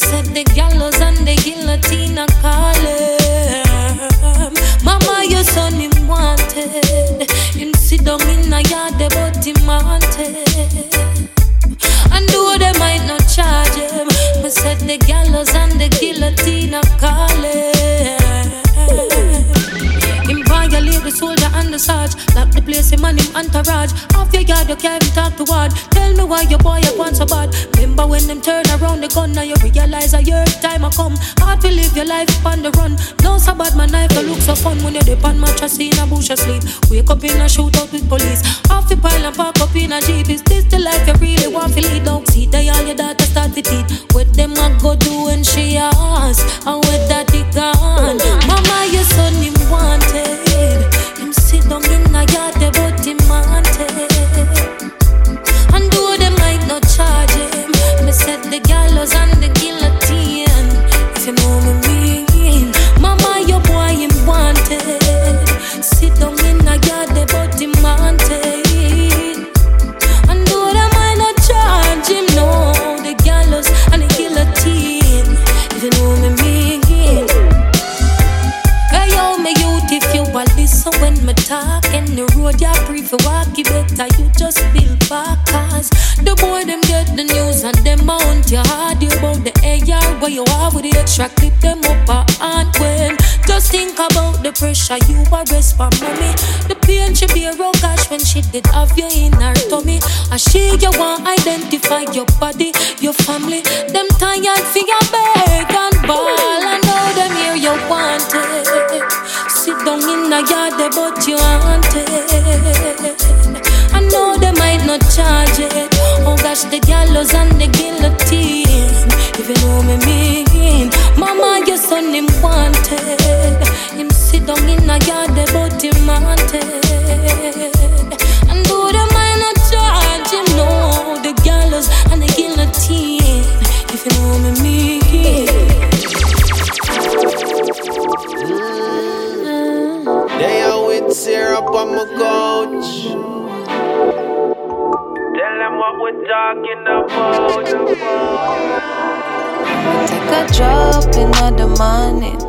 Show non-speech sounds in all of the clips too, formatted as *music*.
said the gallows and the guillotine are calling. Mama, your son him wanted. Him sit in a yard, but him wanted. And though they might not charge him, me said the gallows and the guillotine are calling. Him violate the soldier and the sarge. Lock the place, him and him entourage. Off your yard, you can't talk to word. Tell me why your boy up want so bad. Remember when them turn around the gun, now you realize a year time I come. Hard to live your life on the run. No bad, my knife don't look so fun when you're dip on mattress in a bush asleep. Wake up in a shootout with police. Off the pile and park up in a jeep. Is this the life you really want to lead? Don't see they all your daughter start to teeth. What them a go do when she ask? And where that he gone? Mama, your son him wanted. Him sit down in you listen when me talk in the road, ya free for walk, you better. You just build back Cause the boy them get the news and them mount your hard you about the AR where you are with the extra clip them up a hand when Just think about the pressure you arrest for mommy The pain she bear oh gosh when she did have you in her tummy And she you want identify your body, your family Them tired for your beg and ball and know them here you wanted Sit down in the yard, but you want it. I know they might not charge it. Oh gosh, the gallows and the guillotine. If you know me mean, Mama, your son him wanted. Him sit down in the yard, but him wanted. And though they might not charge him, no, the gallows and the guillotine. If you know me mean. They are with syrup on my couch. Them what we're talking about. Take a drop in the morning.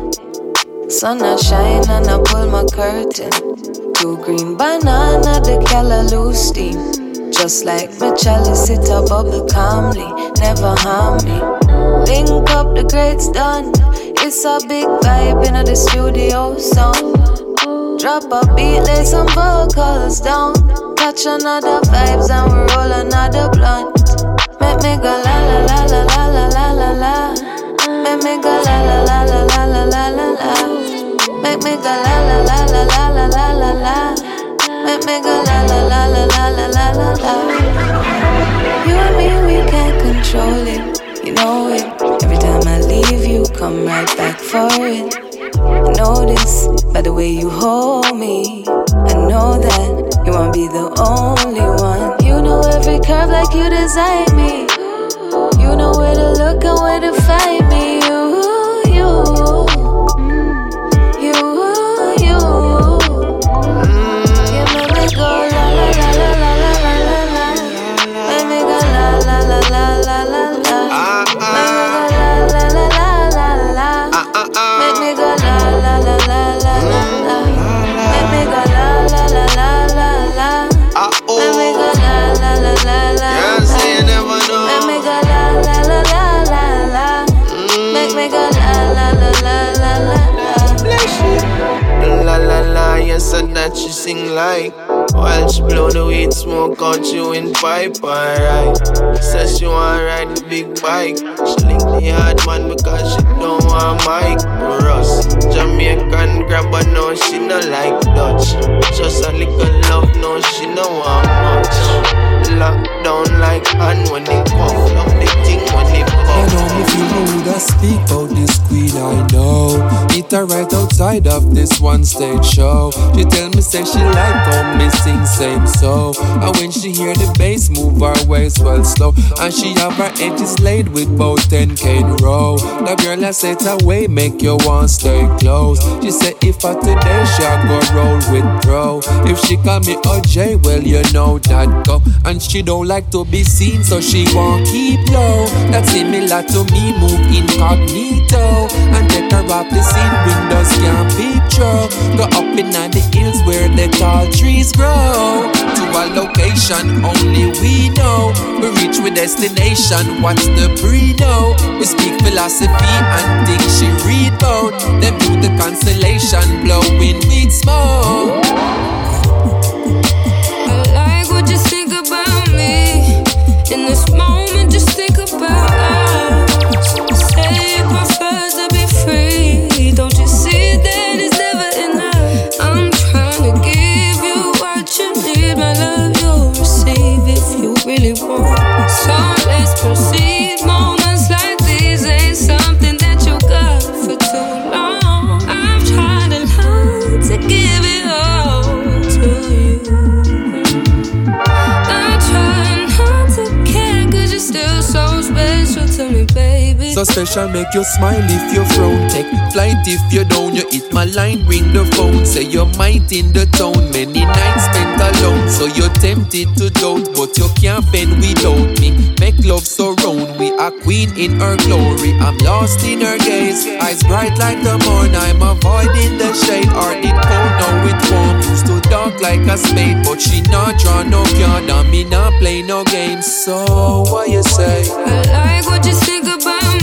Sun a shine and I pull my curtain. Two green banana, the color loose steam. Just like my chalice, it a bubble calmly, never harm me. Link up, the greats done. It's a big vibe in the studio sound. Drop a beat, lay some vocals down. Catch another vibes and we roll another blunt. Make me go la la la la la la la la. Make me go la la la la la la la la la. Make me go la la la la la la la la la. Make me go la la la la la la la la la. You and me, we can't control it. You know it. Every time I leave, you come right back for it. I know this by the way you hold me. I know that you won't be the only one. You know every curve like you designed me. You know where to look and where to find me. So that she sing like While she blow the weed smoke out you in pipe, alright. Says she wanna ride the big bike. She link the hard man because she don't want mic. Russ, Jamaican grabber, no, she no like Dutch. Just a little love, no, she no want much. Lock down like hand when they know me feel rude, I speak about this queen I know. Meet her right outside of this one stage show. She tell me say she like how me sing same so. And when she hear the bass move her waist well slow, and she have her edges laid with both 10 cane row. The girl I set away make you want stay close. She say if I today she go roll with pro. If she call me OJ, well you know that go. And she don't like to be seen, so she won't keep low. That's similar to me move incognito and take her off the scene. Windows can't picture. Go up in the hills where the tall trees grow. To a location only we know. We reach with destination. What's the pre We speak philosophy and think she read about. Then view the constellation blowing weed smoke. I like what you think about me in this moment. Just think about Special, make you smile if you frown. Take flight if you down. You hit my line, ring the phone. Say you're might in the town. Many nights spent alone. So you're tempted to doubt, but you can't bend without me. Make love surround. We are queen in her glory. I'm lost in her gaze. Eyes bright like the morn. I'm avoiding the shade. Heart it cold, now it warm. Used to dark like a spade, but she not draw no card. And me not play no games. So what you say? I like what you think about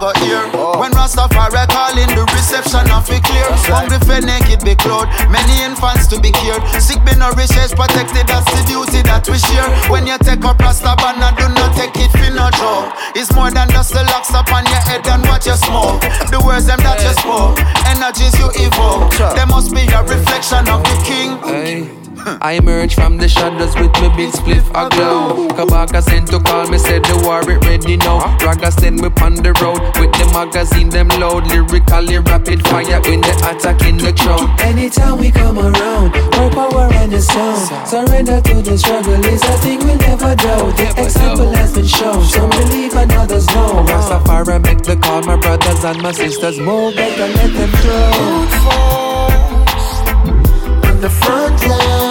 go hear. Oh. When Rastafari calling, the reception of it clear. Hungry for naked, be clothed. Many infants to be cured. Sick, be nourished, is protected, that's the duty that we share. When you take up Rasta banner, do not take it for no joke. It's more than just the locks up on your head and what you smoke. The words them that you spoke, energies you evoke. They must be a reflection of the king. Hey. I emerge from the shadows with my big spliff aglow. Kabaka sent to call me, said the war it ready now. Raga send me on the road with the magazine them load. Lyrically rapid fire when they attack in the crowd. Anytime we come around, more power and the sound. Surrender to the struggle is a thing we'll never do. The example has been shown, some believe and others know. Rastafari make the call, my brothers and my sisters move. Better let them through. On the front line.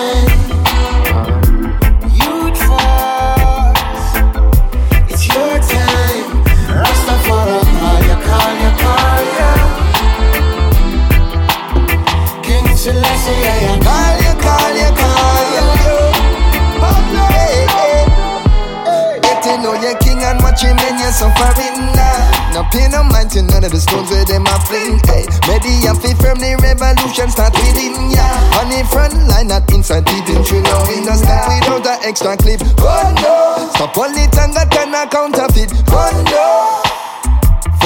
When you're suffering now. No pay no mind to none of the stones where them a fling. Hey, and fit from the revolution start within ya. On the front line, not inside deep we no step without an extra clip. Oh no, stop all and got turn a counterfeit. Oh no.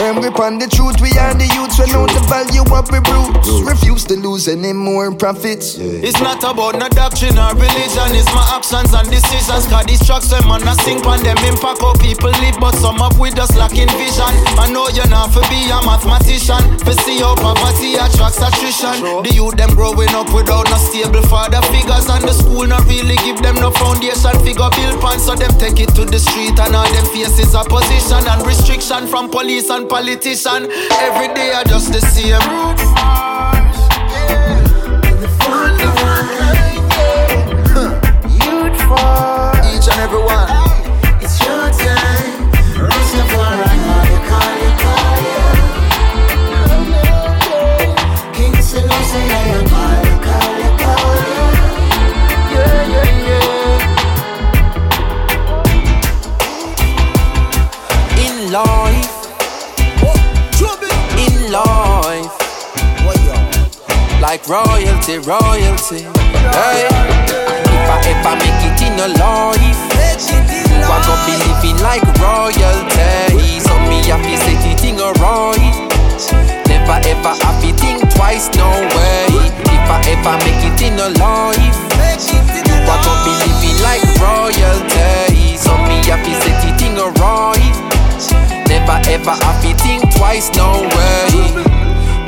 Firm grip on the truth, we are the youths, we know the value of we roots. Refuse to lose any more profits. It's not about no doctrine or religion, it's my actions and decisions. Cause these tracks, them man, I sink on them impact how people live, but some of with us lacking vision. I know you're not for be a mathematician, for see how poverty attracts attrition. The youth, them growing up without no stable father figures, and the school not really give them no foundation figure build pan, so them take it to the street, and all them faces opposition and restriction from police and politicians. Politician. Every day I just the same. Each royalty, royalty. Hey, if I ever make it in a life, are gonna be living like royalty. So me to say the thing alright. Never ever have to think twice, no way. If I ever make it in a life, are gonna be living like royalty. So me to say the thing alright. Never ever have to think twice, no way.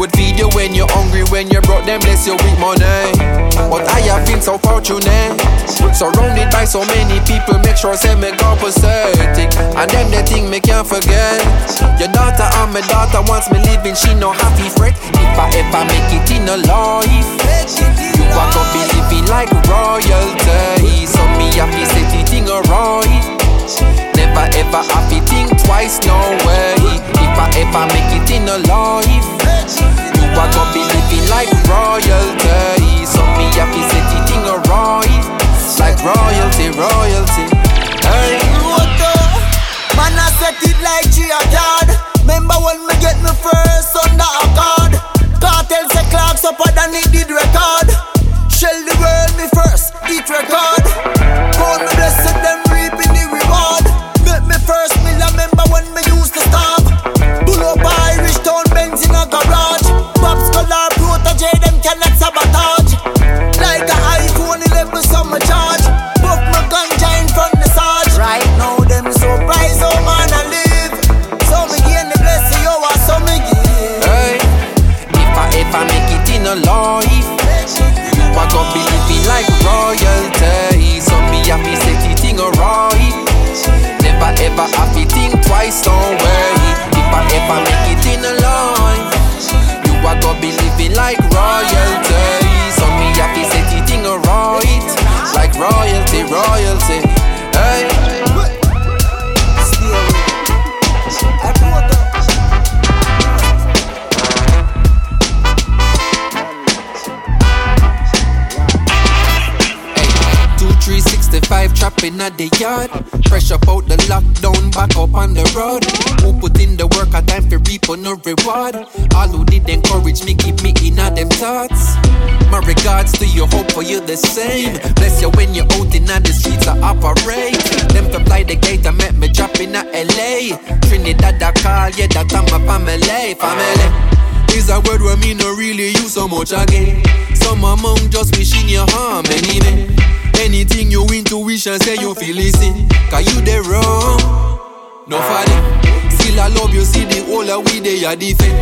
Would feed you when you're hungry, when you're broke, them bless you with money. But I have been so fortunate, surrounded by so many people, make sure say me compensating. And them the thing me can't forget. Your daughter and my daughter wants me living, she no happy fret. If I ever make it in a life, you are gonna be living like royalty. So me happy say the thing alright. Never ever happy think twice, no way. If I ever make it in a life, you are gonna be living like royalty. So me have to say the thing alright, like royalty, royalty. Hey. Man, I set it like G card. Remember when me get me first under a card? Cartel say clocks up than it did record. Shell the world me first, eat record. At the yard. Fresh up out the lockdown, back up on the road. Who put in the work, a time for reap no reward. All who did encourage me, keep me in all them thoughts. My regards to you, hope for you the same. Bless you when you're out in the streets, I operate. Them to fly the gate, I met me dropping at LA. Trinidad, I call, yeah, that I'm my family, family. Is a word where me no really use so much again. Some among just wishing you harm anyway. Anything you intuition say you feel listen. Cause you the wrong. No funny. Still I love you, see the whole of we they are defend.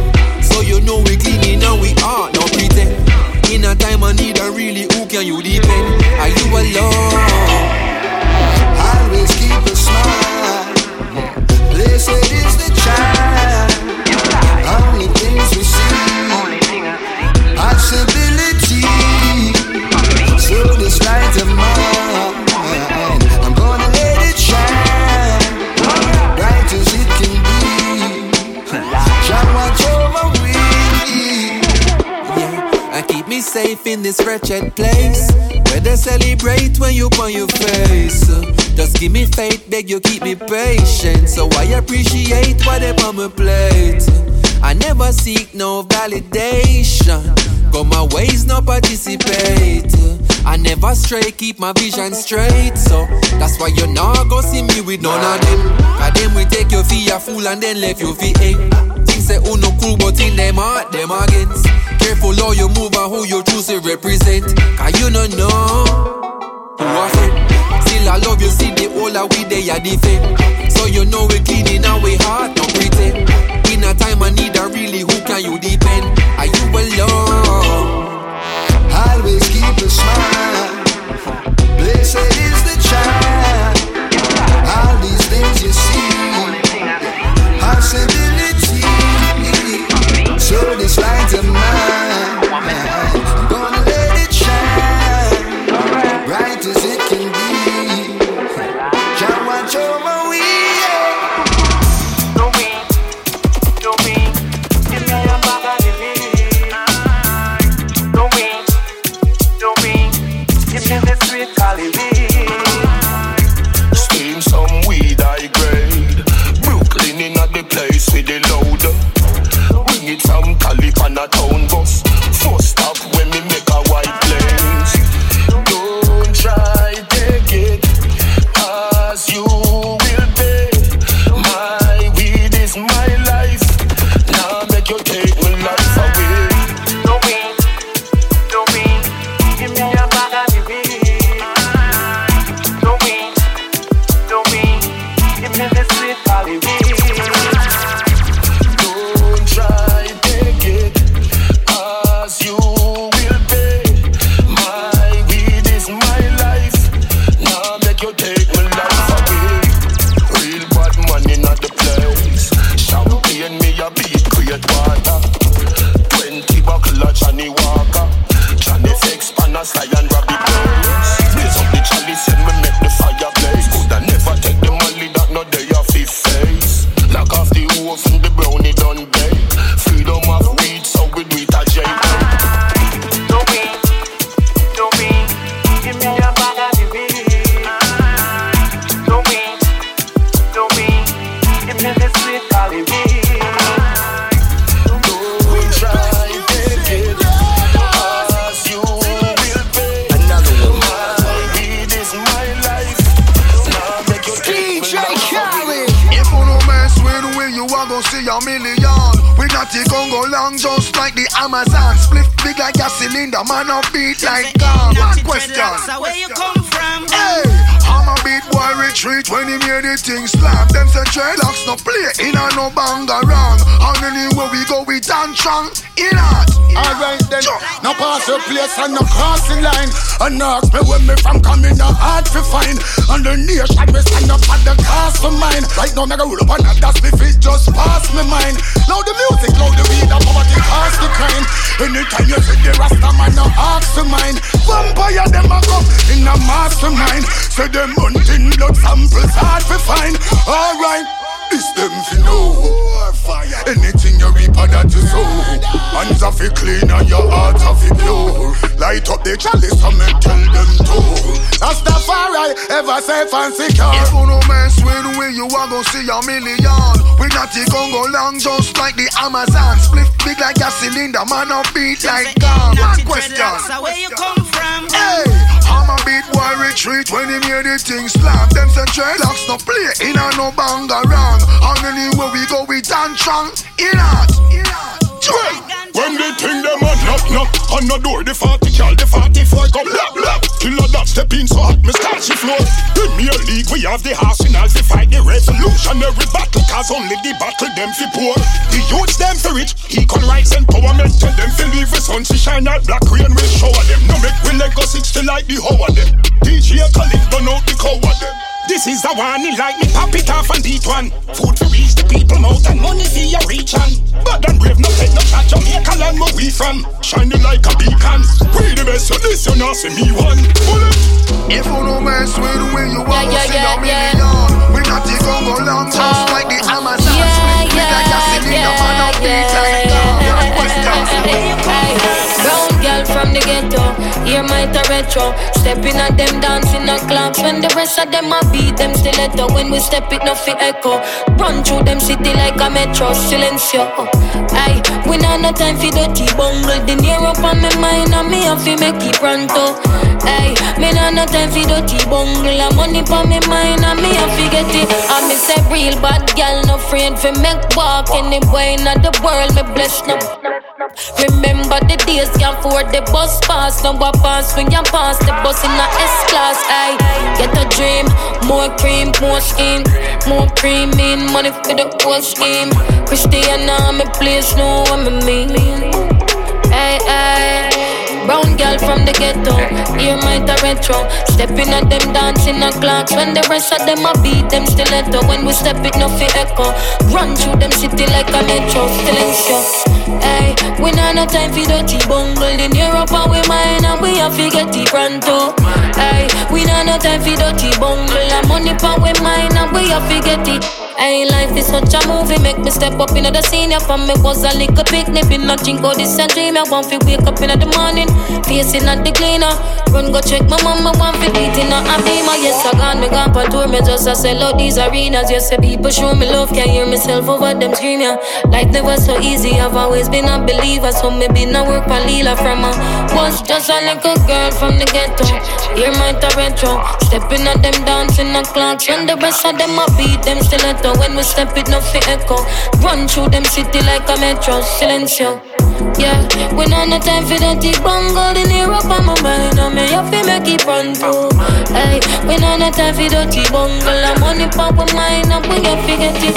So you know we cleaning and we are no pretend. In a time I need a really who can you depend? Are you alone? Always keep a smile. Blessed is the child. Only things we see. Possibility. So safe in this wretched place. Where they celebrate when you on your face. Uh, Just give me faith, beg you keep me patient. So I appreciate whatever on my plate. I never seek no validation. Go my ways, no participate. I never stray, keep my vision straight. So that's why you're not go see me with none of them. Cause them we take your fee a fool and then left your fee eight. Things say who no cool, but in them heart, them against. Careful how you move and who you choose to represent. Cause you no know who a friend. Still I love you, see the whole of we they are defend. So you know we clean in our heart, no man a beat like gum. One question. Where you come from? Hey, I'm a beat boy retreat when he hear the thing slam. Them say dreadlocks no play in a no bang around. And anywhere we go, we dance strong. Your place and no crossing line. And ask me where me from coming, no hard to find. And the nation me stand up at the cast for mine. Right now, go roll up and that's me fit just pass me mind. Now the music, now the weed, and poverty cause the crime. Anytime you see the Rasta man, no ask for mine. Vampire them a come in a mastermind. Say them hunting blood samples hard to find. Alright. This them fi know Anything you reap of that you sow Hands are fi clean and your heart are fi pure Light up the chalice and me tell them to Rastafari ever safe and secure If you no mess with we, you are gonna see a million. We not it gon' go long just like the Amazon. Split big like a cylinder, man a beat like gum. One question. Where you come from? Hey, I'm a beat boy retreat when he hear the thing slap. Them say dreadlocks no play in a no bang around. And anywhere we go, we dance strong. In art. When the thing them a knock knock on the door, the 40 cal, the 44 come lap lap. Killer that step in so hot, me start she floor. Premier League, we have the arsenal to fight the revolutionary battle, cause only the battle them fi poor. The youths them fi rich, equal rights empowerment, tell them fi leave the sun to shine out black rain will shower them. No make we let go sixty like the hoe of them. DJ burn out the cow of them. This is the one, he like me pop it off and beat one. Food to reach the people mouth and money for your reach on. Bad and brave, no take no shot, Jamaica land where we from. Shining like a beacon. We the best, so this you not see me one. Bullet. If you no mess with we, you are Yeah, gonna see yeah, a yeah, million. We not it gon' go long oh. just like the Amazon. Split big like a cylinder, man a beat like gum. One question. Brown girl from the ghetto, hear my retro. Stepping at them dancing at clubs when the rest of them a beat them stiletto. When we step it, no fi echo. Run through them city like a metro, silencio. Aye, we not no time for dirty bungle. The near up on my mind and me have to make it pronto. Hey, me not no time for dirty bungle. And money on my mind and me have to get it. I me say real bad girl, no friend for make walk any boy in the world. Me bless no. Remember the days can't afford the bus pass. Now what pass when you pass the bus in a S class. Ay, get a dream, more cream, more skin, more cream in money for the whole scheme. Christiana, me place know what me mean. Hey, hey. Brown girl from the ghetto, hear my retro. Stepping at them dancing a clocks. When the rest of them a beat them stiletto. When we step it, no fi echo. Run through them city like a metro, show. Hey, we not no time for dirty bungle in Europe and we mine and we have to get it pronto. Hey, we not no time for dirty bungle and money pa we mine and we have to get it. Hey, life is such a movie, make me step up in the senior from me was a little picnic, been nothing go this and dream. I want to wake up in the morning. Facing at the cleaner. Run go check my mama want fi beat in a beamer. Yes, I gone, me gone on tour. Me just a sell out these arenas. Yes, the people show me love. Can't hear myself over them scream, yeah. Life never so easy. I've always been a believer. So me been a work for Lila from a was just a little girl from the ghetto. Hear my retro. Stepping at them dancing the clocks. When the rest of them a beat them stiletto. When we step it, no fi echo. Run through them city like a metro. Silencio. Yeah, we not no time for that deep bungle in Europe on my mind. I may have to make it pronto. Hey, we not no time for that deep bungle. I'm money pop my mind and we got to get it.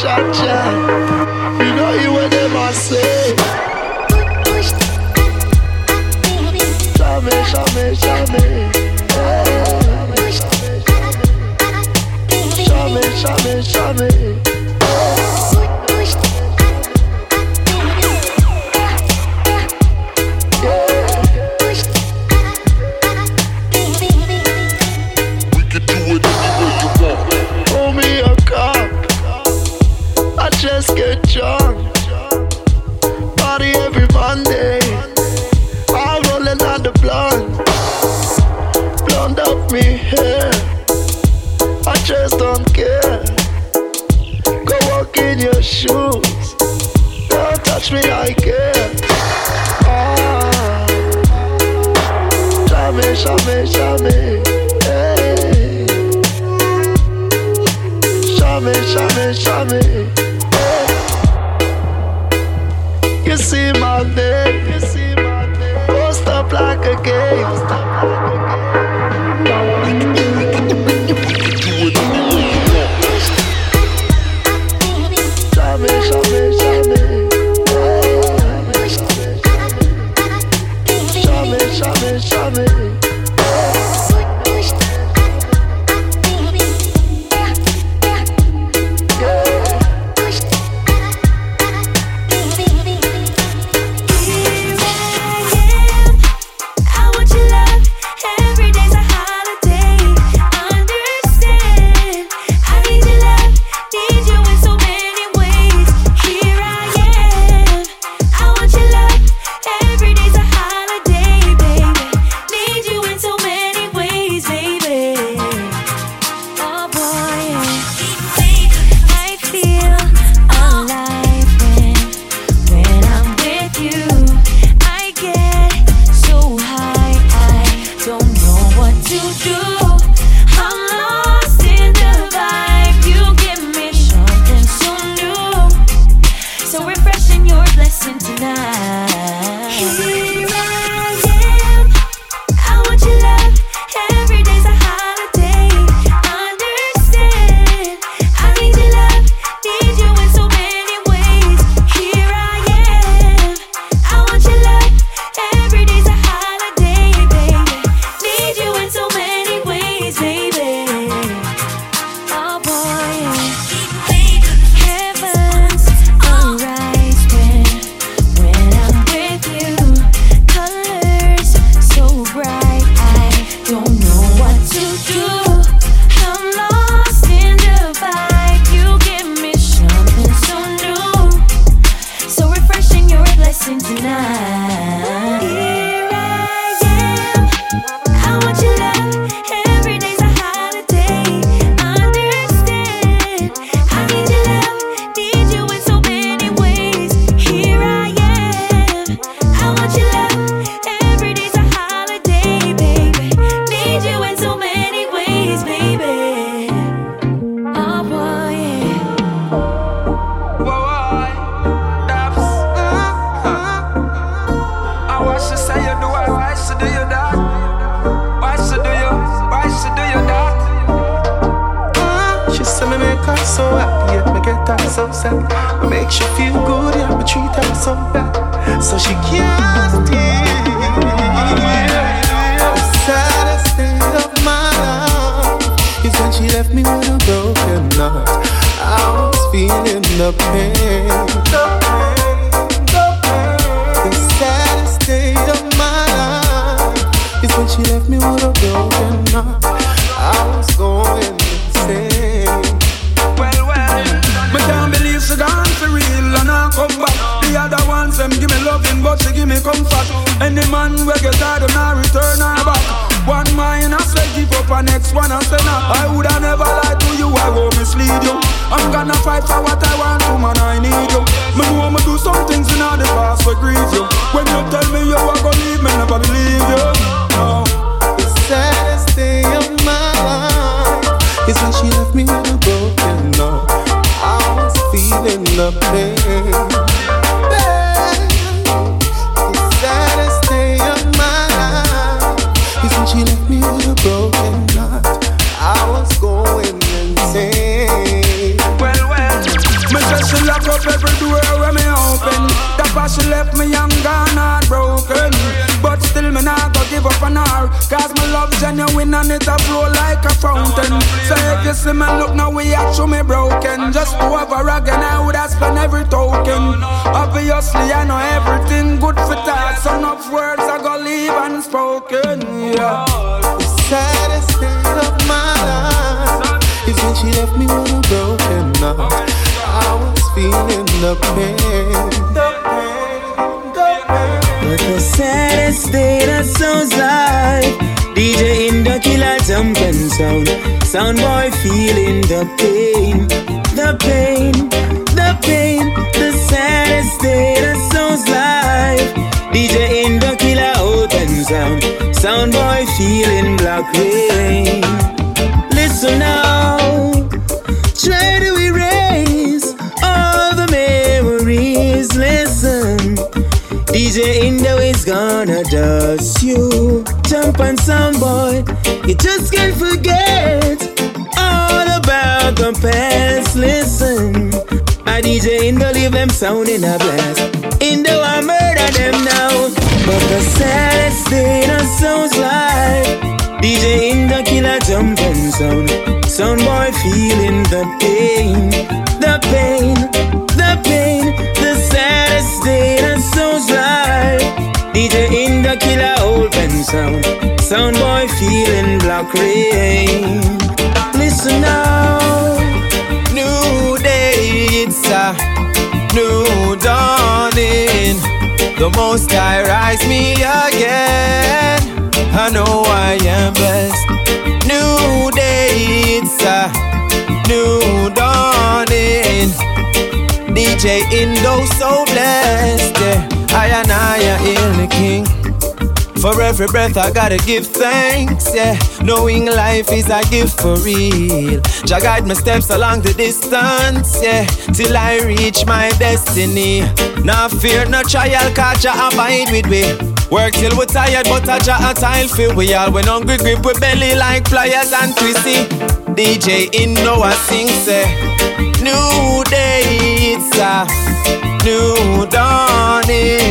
Cha cha. You know you what them I say. Shame, shame, shame. Shame, shame, shame. shoes. Don't touch me like it. Ah. Me, show me, me. Hey. Me, show me, me. Hey. You see my name. A flow like a fountain So if you see me look now we actually me broken Just to have her again I would have spent every token Obviously I know everything good for that So enough words I go leave unspoken Yeah The saddest day of my life is when she left me with a broken heart. I was feeling the pain. The pain, the pain. But the saddest day that sounds like DJ Indo killer jumping sound. Sound boy feeling the pain, the pain, the pain. The saddest day that sounds like DJ Indo killer open sound. Sound boy feeling black rain. Listen now, try to erase all the memories. Listen. DJ Indo is gonna dust you. Jump on some boy, you just can't forget all about the past. Listen, a DJ Indo leave them sound in a blast. Indo I murder them now, but the saddest thing that sounds like DJ Indo killer jump and sound. Sound boy feeling the pain, the pain, the pain, the saddest day that sounds like DJ Indo killer open sound. Sound black. Listen now. New day, it's a new dawning. The most I rise me again. I know I am blessed. New day, it's a new dawning. DJ Indo so blessed. Yeah. I and I am the king. For every breath I gotta give thanks, yeah. Knowing life is a gift for real. Jah guide my steps along the distance, yeah. Till I reach my destiny. Now fear no trial, cause Jah abide with me. Work till we're tired, but a Jah a tile feel We all when hungry grip with belly like pliers and twisty. DJ Indo I sing say, New day, it's a new dawning.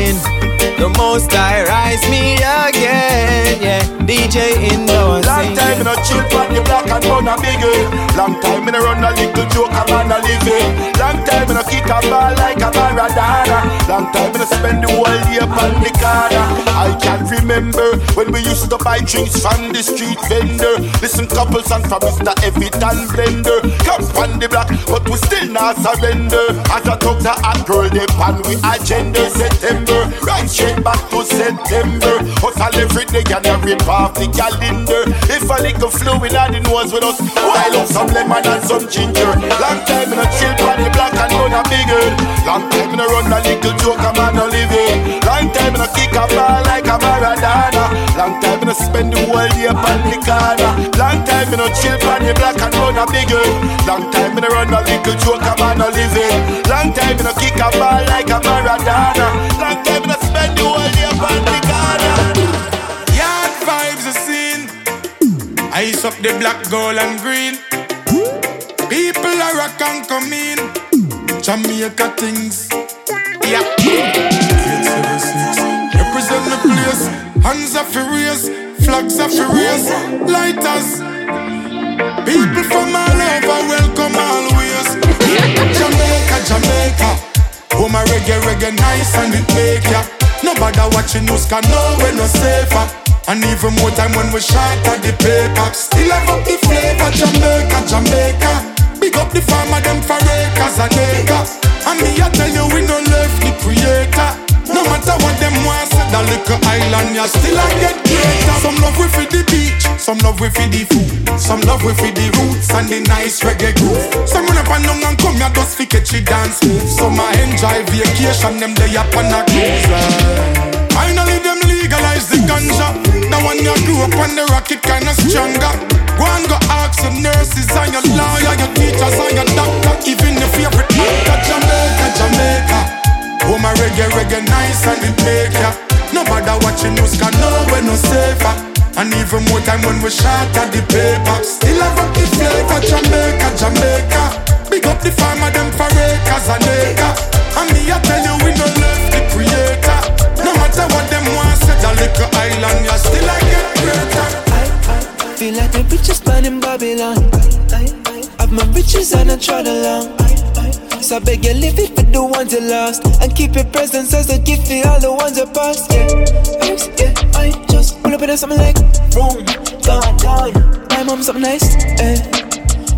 The most I rise me again, yeah. DJ Indo Long time in a chill pon the black and bun a biggie. Long time in a run a little joke a man a living. Long time in a kick a ball like a Maradona. Long time in a spend the whole day upon the corner. I can't remember when we used to buy drinks from the street vendor. Listen couple songs from Mr. Evitan Blender. Come on the block, but we still not surrender. As I talk to a girl, they pan we agenda September. Right straight back to September. Hustle every day and I off the calendar. If a little fluid on the nose with us, while up some lemon and some ginger. Long time in a chill on the block and run a bigger. Long time in a run a little joke a man a living. Long time in a kick a ball like a Maradona. Long time in a spend the whole day upon the corner. Long time in a chill on the block and run a bigger. Long time in a run a little joke a man a living. Long time in a kick a ball like a Maradona. Long time in a up the black, gold, and green. People are rock and come in. Jamaica things. Yeah. 876. Represent the place. Hands are furious. Flags are furious. Lighters. People from all over welcome always. Jamaica, Jamaica. Oh my reggae, reggae nice and it make ya. Nobody watching us can know we're no safer. And even more time when we shot at the paper. Still have up the flavor, Jamaica, Jamaica. Big up the farmer, them for acres and acres. And me, I tell you, we no left the creator. No matter what them want, say that little island, you still I get greater. Some love we for the beach, some love we for the food, some love we for the roots and the nice reggae groove. Some run up and down and come here just fi catch it dance move. Some I enjoy vacation, them day up on a cruise. Finally them legalize the ganja. When you grew up on the rocket, kinda stronger. Go and go ask your nurses and your lawyer, your teachers and your doctor, even your favorite actor, Jamaica, Jamaica. Oh my reggae, reggae nice and it make ya. Nobody watching us can know we're no safer. And even more time when we shot at the paper. Still have up the flavor, Jamaica, Jamaica. Big up the farmer, them for acres and acres And me I tell you we no left the creator want, set a little island You still I get greater Feel like the richest man in Babylon. I have my riches and I trot along. So I beg you, leave it for the ones you lost. And keep your presence as a gift for all the ones you past. Yeah, yeah, I just pull up in something like boom, gone, gone. My mom's something nice, eh.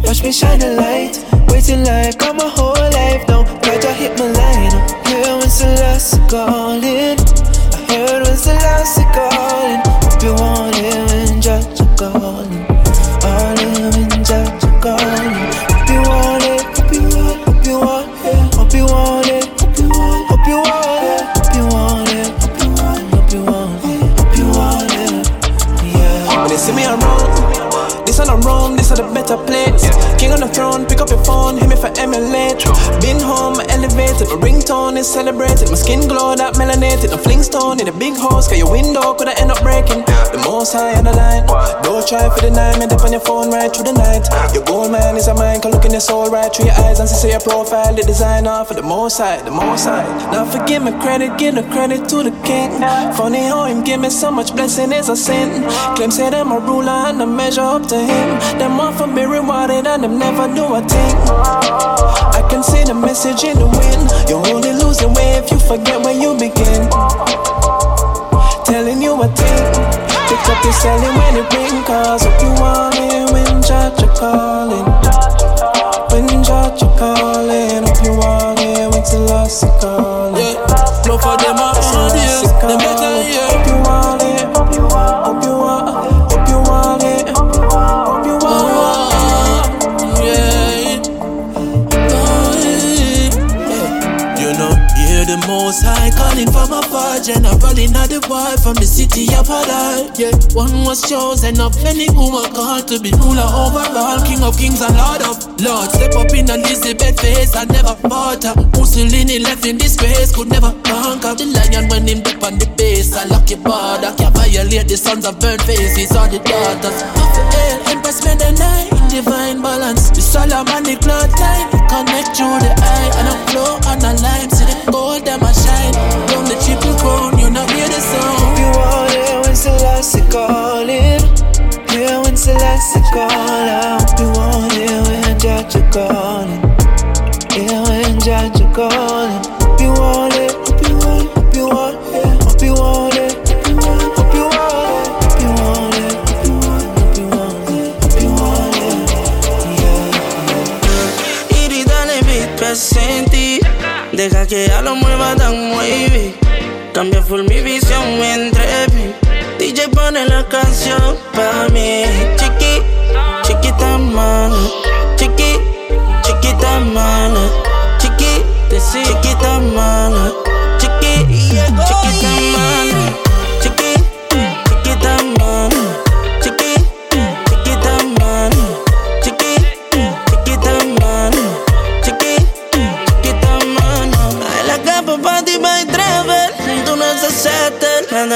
Watch me shine a light, waiting like I'm a whole life now. Glad you hit my line. Hear when Selassie calling. Hope you want it when judge judge. Hope you want it, hope you want, hope you want it, hope you want it, hope you want, hope you want. See me around, this and I'm wrong, this are the better place. King on the throne, pick up your phone, hit me for emulate. Been home, elevated, my ringtone is celebrated. My skin glow that melanated, a flingstone in a big house, cause your window could I end up breaking. The most high on the line, don't try for the night, me dip on your phone right through the night. Your gold man is a mind, can look in your soul right through your eyes and see your profile, the designer for the most high, the most high. Now forgive me credit, give the credit to the king. Funny how him give me so much blessing is a sin. Claim say them a ruler and I measure up to him. Them offer me rewarded and them never do a thing. I can see the message in the wind. You only lose your way if you forget where you begin. Telling you a thing. Pick up the selling when it ring cause hope you want it when judge you calling. When judge you calling, hope you want it when Selassie calling. Yeah, no for them are audience, them better hear. Hope you want it, hope you want, hope calling from afar. Generally, not the boy from the city of Harar. Yeah, one was chosen of any woman called to be ruler over all, king of kings and lord of lords. Step up in Elizabeth face I never falter. Mussolini left in disgrace, could never conquer. The lion when him dip on the base, I lock your border. Can't violate the sons of burnt faces or the daughters. Of the air, Empress spend the night in divine balance. The Solomonic cloud line connect through the eye and a flow on a line. See the gold them a shine. From the triple phone, you not hear the sound. You all here when Selassie calling. Here when Selassie call out. You all here when Jaja calling. Here when Jaja calling. You all here, you all, you all here, you all it. Deja que ya lo mueva tan muy Cambia full mi visión entre mí. DJ pone la canción pa' mí. Chiqui, chiquita mano. Chiqui, chiquita mano. Chiqui, chiquita mano.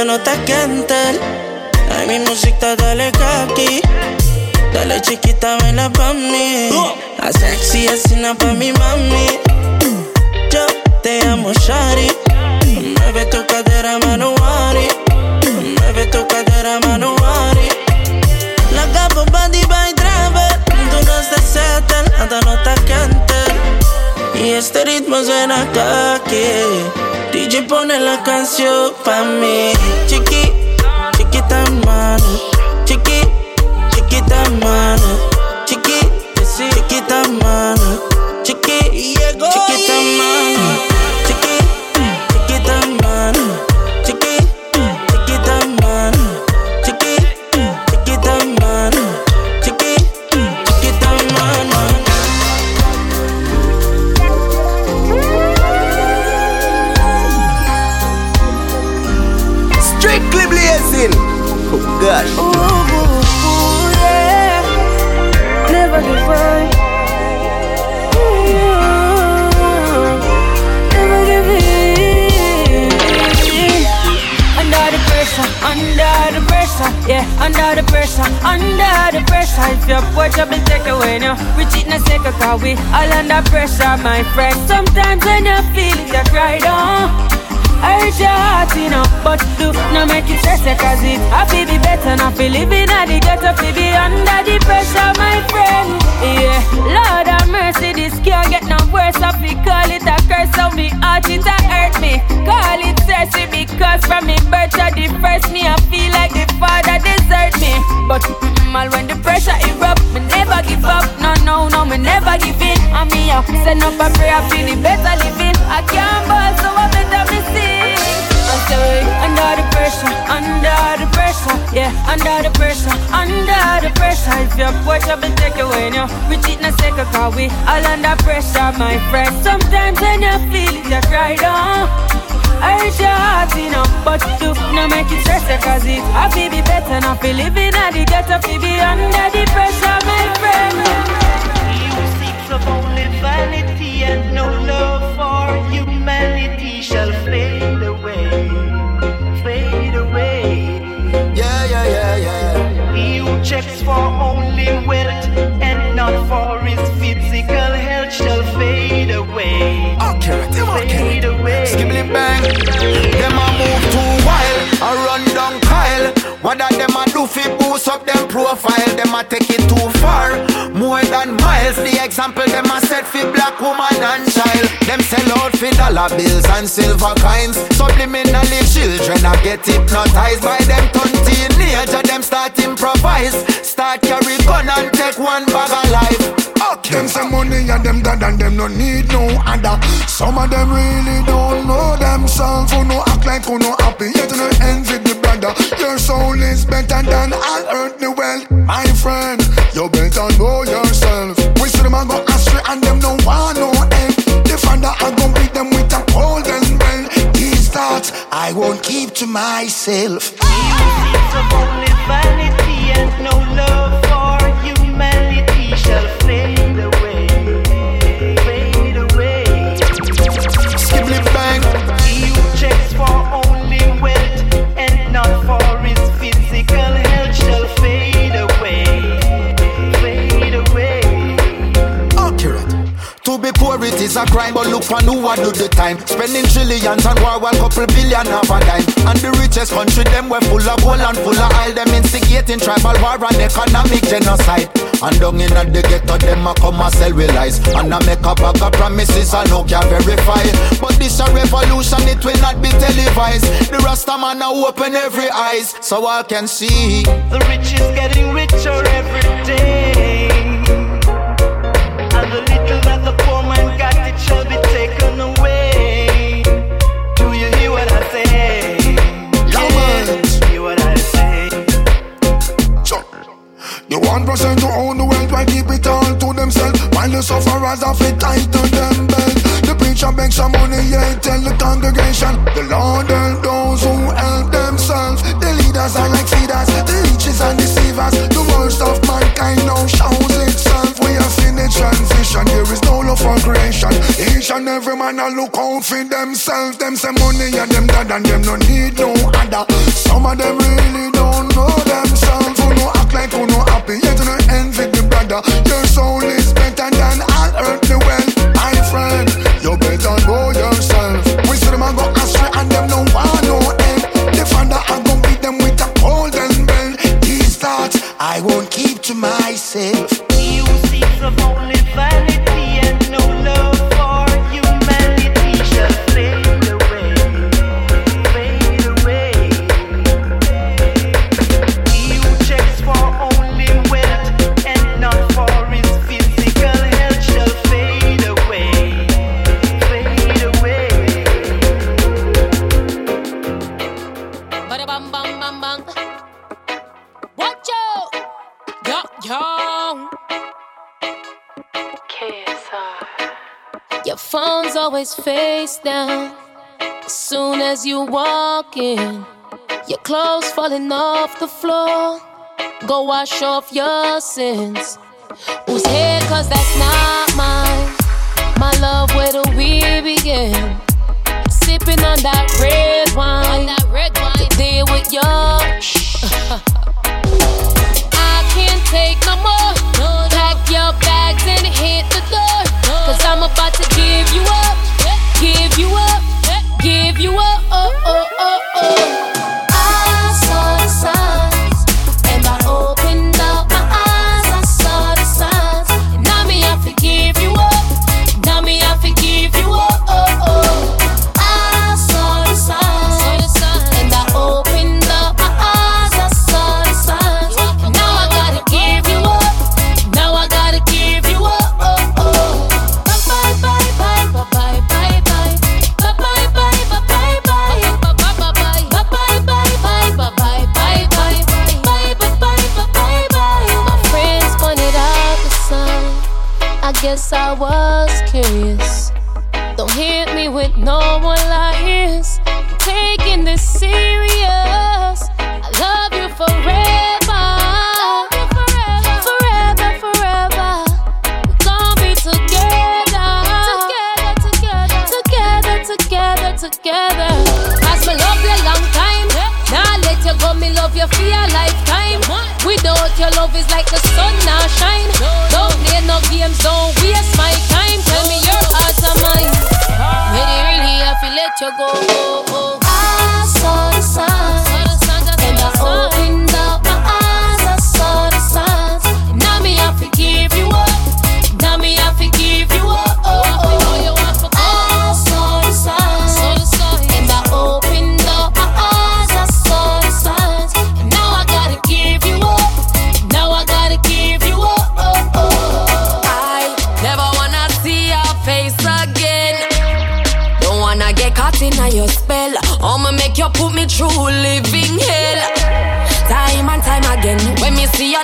Settle. Cuando no te cantan. Ay, mi música dale kaki. Dale chiquita, vela pa' mí. La sexy asina pa' mi mami. Yo te amo, Shari. Mueve tu cadera, manuari. Mueve tu cadera, manuari. La capo body by driver. Tú no estás settle, nada no te. Y este ritmo suena aquí. DJ pone la canción pa' mí. Chiqui, chiquita mano. Chiqui, chiquita mano. Under the pressure, under the pressure. If your up and take away now, reach it in a second, cause we all under pressure, my friend. Sometimes when you feel it, you cry down. Hurt your heart, you know, but do not make it stress Cause it happy be better not feel living at the ghetto be under the pressure, my friend Yeah, Lord have mercy, this can't get worse I fi call it a curse, so me. Heart it a hurt me. Call it thirsty because from me birth to the first me I feel like the father desert me. But mm, all when the pressure erupt, me never give up. No, no, no, me never give in. And me up, send up a prayer the better living. I can't ball, so I better me sing I say, under the pressure, under the pressure, yeah, under the pressure, under the pressure. If your up and take away now, we cheat in a second, cause we all under pressure, my friend. Sometimes when you feel it, you cry down. Hurt your heart, you know, but do not make it stress you, cause it happy be better, not feel living at the ghetto, fi be under the Away. Skibbly bang. Them a move too wild, a run down Kyle. What that them a do fi boost up them profile? Them a take it too far, more than miles. The example them a set fi black woman and child. Them sell out fi dollar bills and silver coins. Subliminally children a get hypnotized by them teenager. Them start improvise, start carry gun and take one bag of life. Okay. Them say money and them dad and them no need no other. Some of them really don't know themselves. Who no act like who no happy, yet no envy the brother. Your soul is better than all earthly wealth, my friend. You better know yourself. We see them a go astray and them no want no end. The father I go beat them with a golden bell. These thoughts I won't keep to myself. of only vanity and no love for humanity shall fade it is a crime, but look on who a do the time. Spending trillions on war while couple billion have a dime. And the richest country them were full of gold and full of oil. Them instigating tribal war and economic genocide. And down in the ghetto them a come and sell with lies. And a make a bag of promises and no can verify. But this a revolution, it will not be televised. The Rasta man a open every eyes, so I can see. The rich is getting richer every day. One percent who own the wealth, why keep it all to themselves? While the sufferers have it tighten them belt. The preacher begs some money, yeah, tell the congregation. The Lord help those who help themselves. The leaders are like feeders, the leeches and deceivers. The worst of mankind now shows itself. We have seen the transition, there is no love for creation. Each and every man a look out for themselves. Them say money and them dad and them no need no other. Some of them really don't know themselves look like you no happy, yet you no envy the brother. Your soul is better than all earthly wealth. My friend, you better know yourself. We see them a go astray and them no want no end. The father I go beat them with a golden bell. These thoughts I won't keep to myself. always face down. As soon as you walk in, your clothes falling off the floor. Go wash off your sins. Who's here? Cause that's not mine. My love, where do we begin? Sipping on that red wine. that red wine. To deal with your *laughs* I can't take no more. Pack your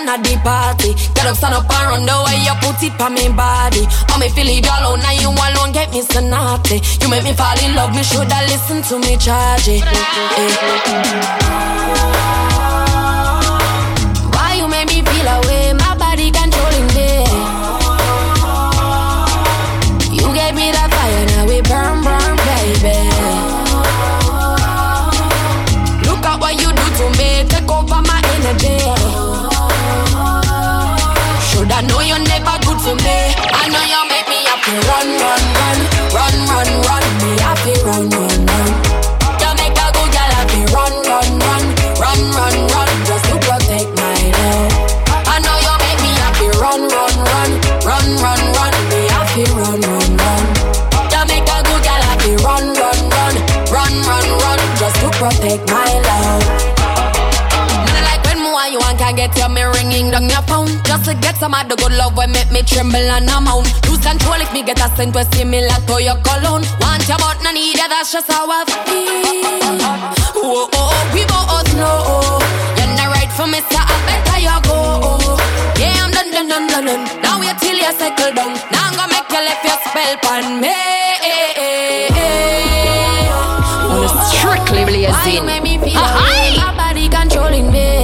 man at the party. Get up, stand up and run the way you put it on me body. I me feel it all alone, now you alone get me so naughty. You make me fall in love, me shoulda listen to me charge it. take my love. Me like when me want you and can't get you, me ringing down your phone just to get some of the good love when make me tremble and I'm on. Lose control if me get a scent with similar to your cologne. Want your butt, no need it, that's just how I feel. Oh oh, oh, we both know you're not right for me, so I better you go. Yeah, I'm done, done, done, done, done. Now wait till you settle down. Now I'm gonna make you left your spell on me strictly a Why you me feel uh-huh. controlling.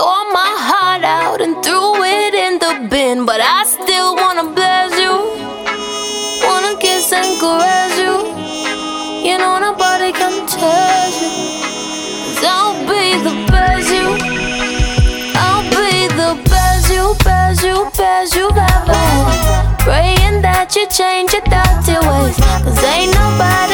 Tore my heart out and threw it in the bin, but I still wanna bless you. Wanna kiss and caress you. You know nobody can touch you. I'll be the best you. I'll be the best you, best you, best you ever. Praying that you change your dirty ways. Cause ain't nobody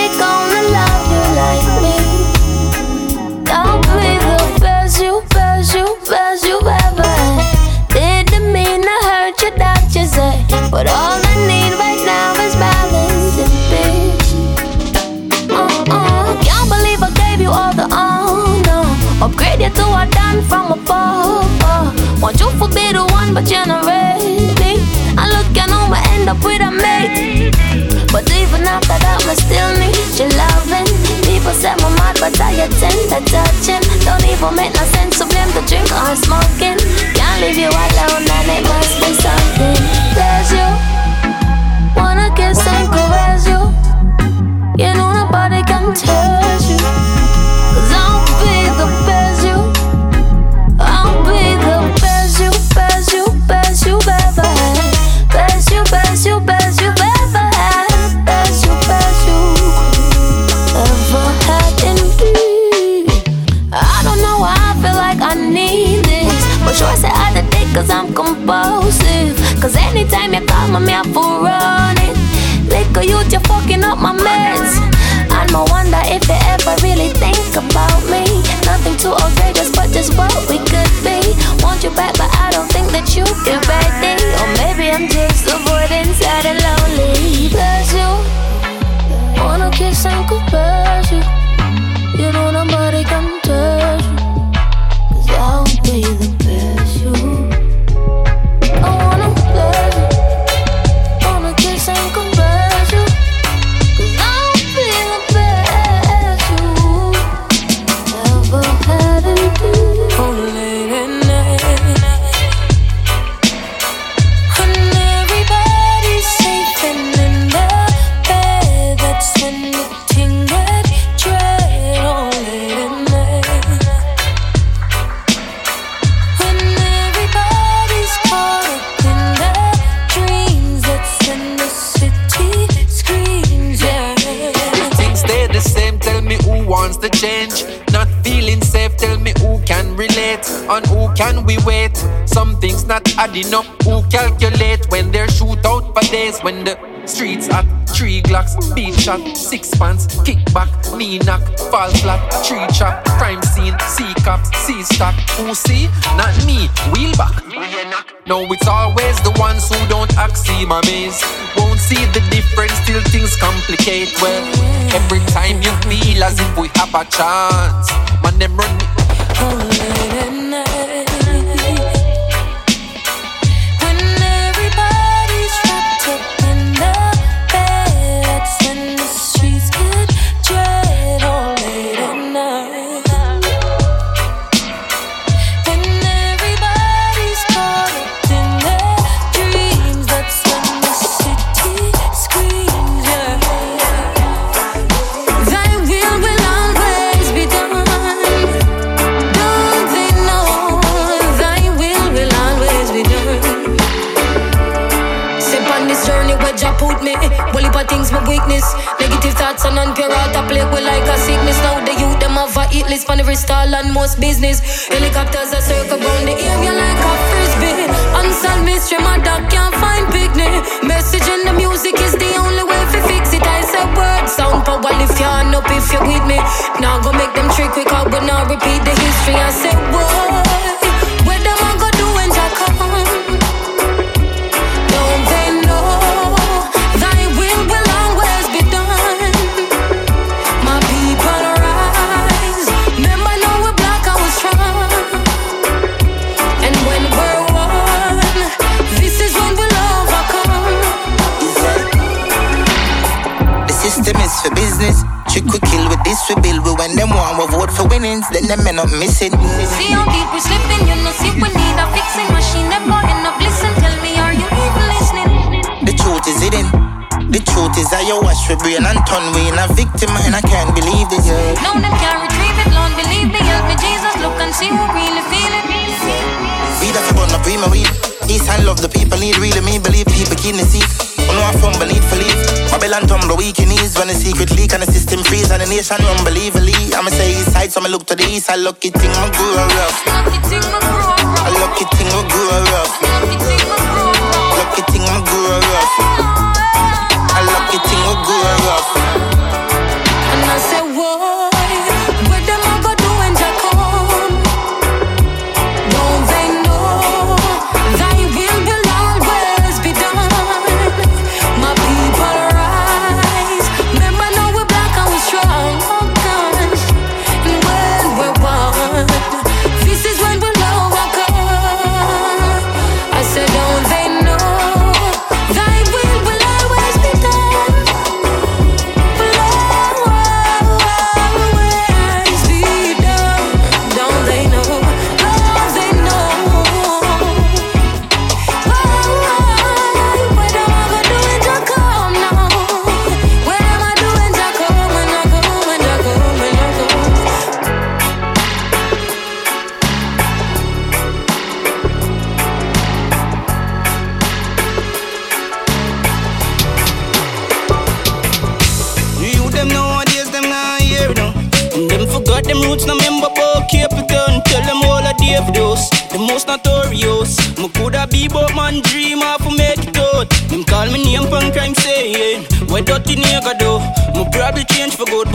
but I attend the touching. Don't even make no sense to blame the drink or smoking. Can't leave you alone, and it must be something. There's you. Not me, wheel back. No, it's always the ones who don't act, see my maze. Won't see the difference till things complicate. Well, every time you feel as if we have a chance, man, them run hit list for every stall and most business. Helicopters a circle round the area like a frisbee. Unsolved mystery, my dog can't find picnic. Message in the music is the only way to fix it. I say word sound power lift your hand up if you're with me. Now go make them trick quick out, but now repeat the history. I say word. Kill we build. We when them want, we vote for winnings. Then them men up missing. See how deep we slipping, you know, see we need a fixing machine. Them boy end up listen. Tell me, are you even listening? The truth is hidden. The truth is I you wash your brain and turn we in a victim and I can't believe this. Yeah. No, them can't retrieve it. Lord, believe me, help me, Jesus. Look and see who really feel it. Off your bun, no prima weed. East and love the people need really me believe people keen to see. Oh no, I fumble need for leave. Babylon tumble weak in ease when the secret leak and the system freeze and the nation unbelievably. I'ma say east side, so I'ma look to the east. I lucky thing my grow rough. Lucky thing my grow rough. A lucky thing my grow rough. Lucky thing my grow rough. Lucky thing my grow rough. Oh, lucky thing my grow rough.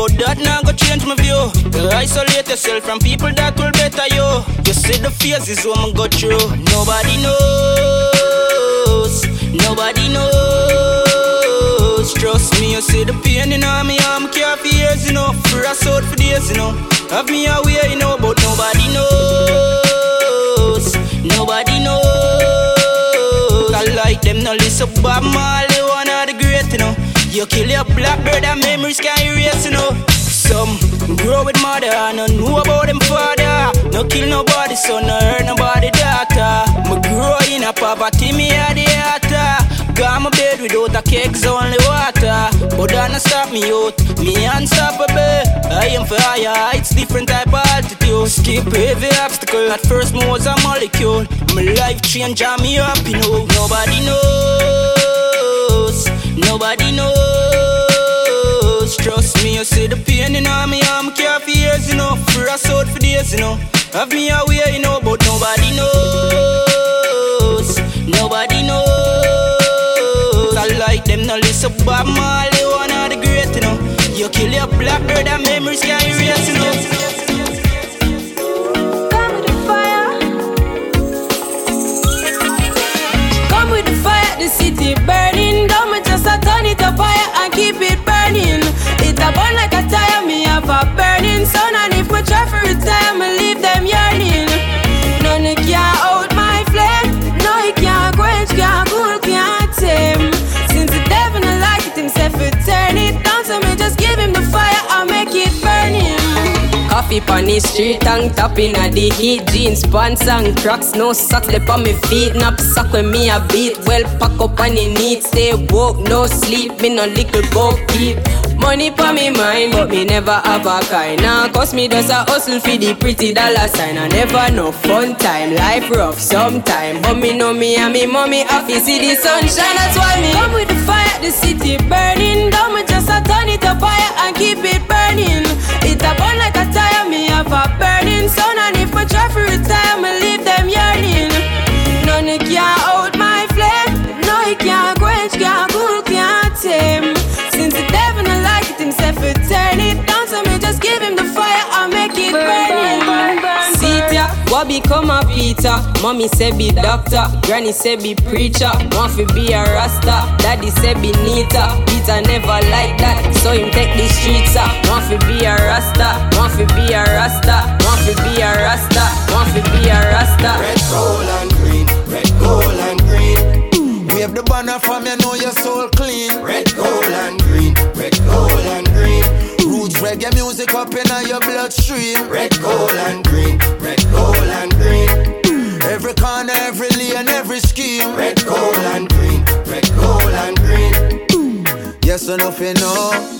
But that now go change my view. You isolate yourself from people that will better you. You see the phases what me go through. Nobody knows, nobody knows. Trust me, you see the pain in me, I'm care for years, you know. For us out for days, you know. Have me away, you know, but nobody knows. Nobody knows. I like them, no listen, Bob Marley, you kill your blackbird and memories can't erase, you know. Some grow with mother, I don't know about them father. No kill nobody, so no hurt nobody daughter. Me grow in a poverty, me a the altar. Got my bed without a cake's only water. But not stop me out, me unstoppable. I am higher heights, different type of altitude. Skip every obstacle, at first me was a molecule. My life change up, you know. Nobody knows, nobody knows. Trust me, you see the pain in me, I'm care for years, you know. For us out for days, you know. Have me away, you know, but nobody knows, nobody knows. I like them, no listen, Bob Marley, one of the great, you know. You kill your blackbird and memories can erase, you know. Come with the fire, Come with the fire, the city burning. Don't me a turn it up fire and keep it burning. It a burn like a tire, me have a burning sun. And if me try Coffee on the street and tapping at the heat. Jeans, pants and cracks, no socks. Left on me feet Nap sock when me a beat, well pack up on the neat. Stay woke, no sleep, me no little go keep. Money pa me mind, but me never have a kind. Nah, cause me just a hustle for the pretty dollar sign. I never know fun time, life rough sometime. But me know me and me mommy happy see the sunshine. That's why me come with the fire, the city burning down. Me just a turn it up fire and keep it burning. It a burn like a a burning sun And if I try for retire, me leave them yearning. None can out my flame. No, it can't quench, can't cool, can't tame. Since the devil not like it himself, it turn it down So me just give him ya, what become a Peter? Mommy say be doctor, granny say be preacher Want fi be a rasta, daddy say be neater Peter never like that, so him take the streets up Want fi be a rasta, want fi be a rasta Want fi be a rasta, want fi be a rasta Red, gold and green, red, gold and green. Mm. Wave the banner from you know your soul clean. Red, gold and green, red, gold and green. Roots reggae music up in your bloodstream. Red, gold and green, red, every lane, every scheme. Red, gold and green, red, gold and green. Yes, enough you know.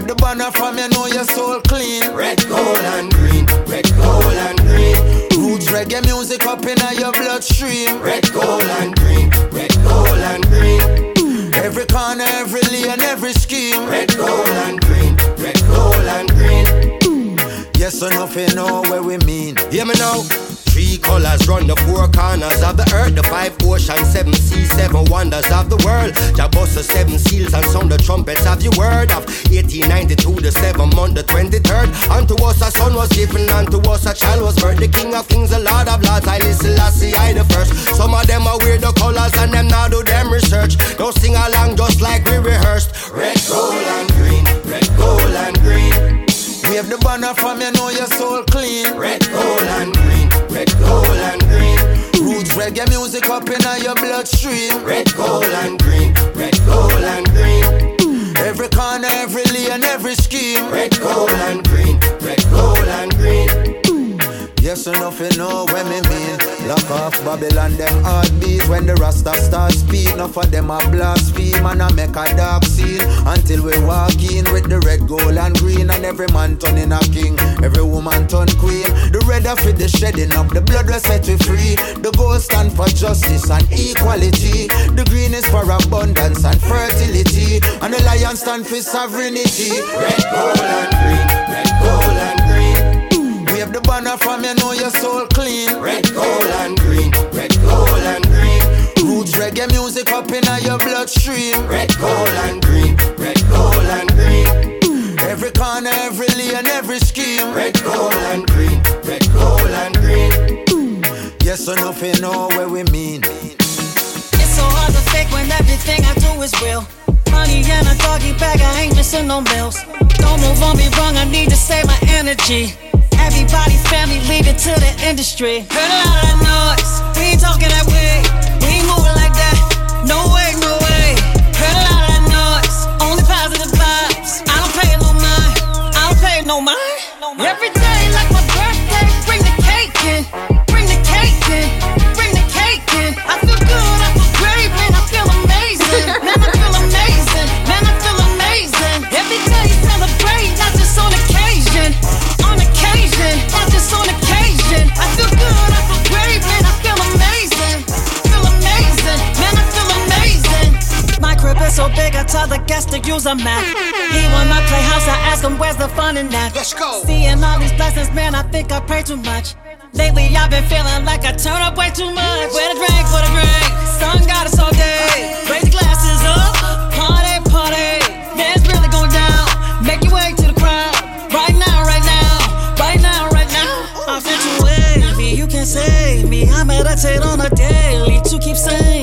Wave the banner from you know your soul clean. Red, gold and green, red, gold and green. Roots reggae music up in your bloodstream. Red, gold and green, red, gold and green. Every corner, every lane, every scheme. Red, gold and green, red, gold and green. Yes or nothing know where we mean. Hear me now. Three colors run the four corners of the earth, the five oceans, seven seas, seven wonders of the world. Jah bust the seven seals and sound the trumpets of your word of 1892, the seventh month, the 23rd. Unto us a son was given, unto us a child was birthed. The King of Kings, the Lord of Lords, I listen, I see I the first. Some of them are weird the colors and them now do them research. Don't sing along just like we rehearsed. Red, gold and green, red, gold and green. Wave the banner from you know your soul clean. Red, gold and green, red, gold and green. Roots reggae music up in your bloodstream. Red, gold and green, red, gold and green. Every corner, every lane, every scheme. Red, gold and green, red, gold and green. Yes or nothing know when me mean. Lock off Babylon them heartbeat When the Rasta start speak Enough of them a blaspheme And I make a dark scene. Until we walk in With the red, gold and green. And every man turning a king. Every woman turn queen. The red of it the shedding up The blood will set we free. The gold stand for justice and equality. The green is for abundance and fertility. And the lion stand for sovereignty. Red, gold and green. Red, gold and green Wave the banner from you know your soul clean. Red, gold and green, red, gold and green. Roots reggae music up in your bloodstream. Red, gold and green, red, gold and green. Every corner, every lane, every scheme. Red, gold and green, red, gold and green. Yes or nothing know where we mean. Fake when everything I do is real. Money and a doggy bag, I ain't missing no bills. Don't move on me wrong, I need to save my energy. Everybody's family, it to the industry. Heard a lot of noise, we ain't talking that way. We ain't moving like that. No way, no way. Heard a lot of noise, only positive vibes. I don't pay no mind, I don't pay no mind. Every day like use a map. He wanna play house, I ask him where's the fun in that. Let's go. Seeing all these blessings, man, I think I pray too much. Lately, I've been feeling like I turn up way too much. Where the drink, for the drink? Sun got us all day. Raise the glasses up, party, party. It's really going down. Make your way to the crowd. Right now, right now, right now, right now. I feel too wavy, you can save me. I meditate on a daily to keep sane.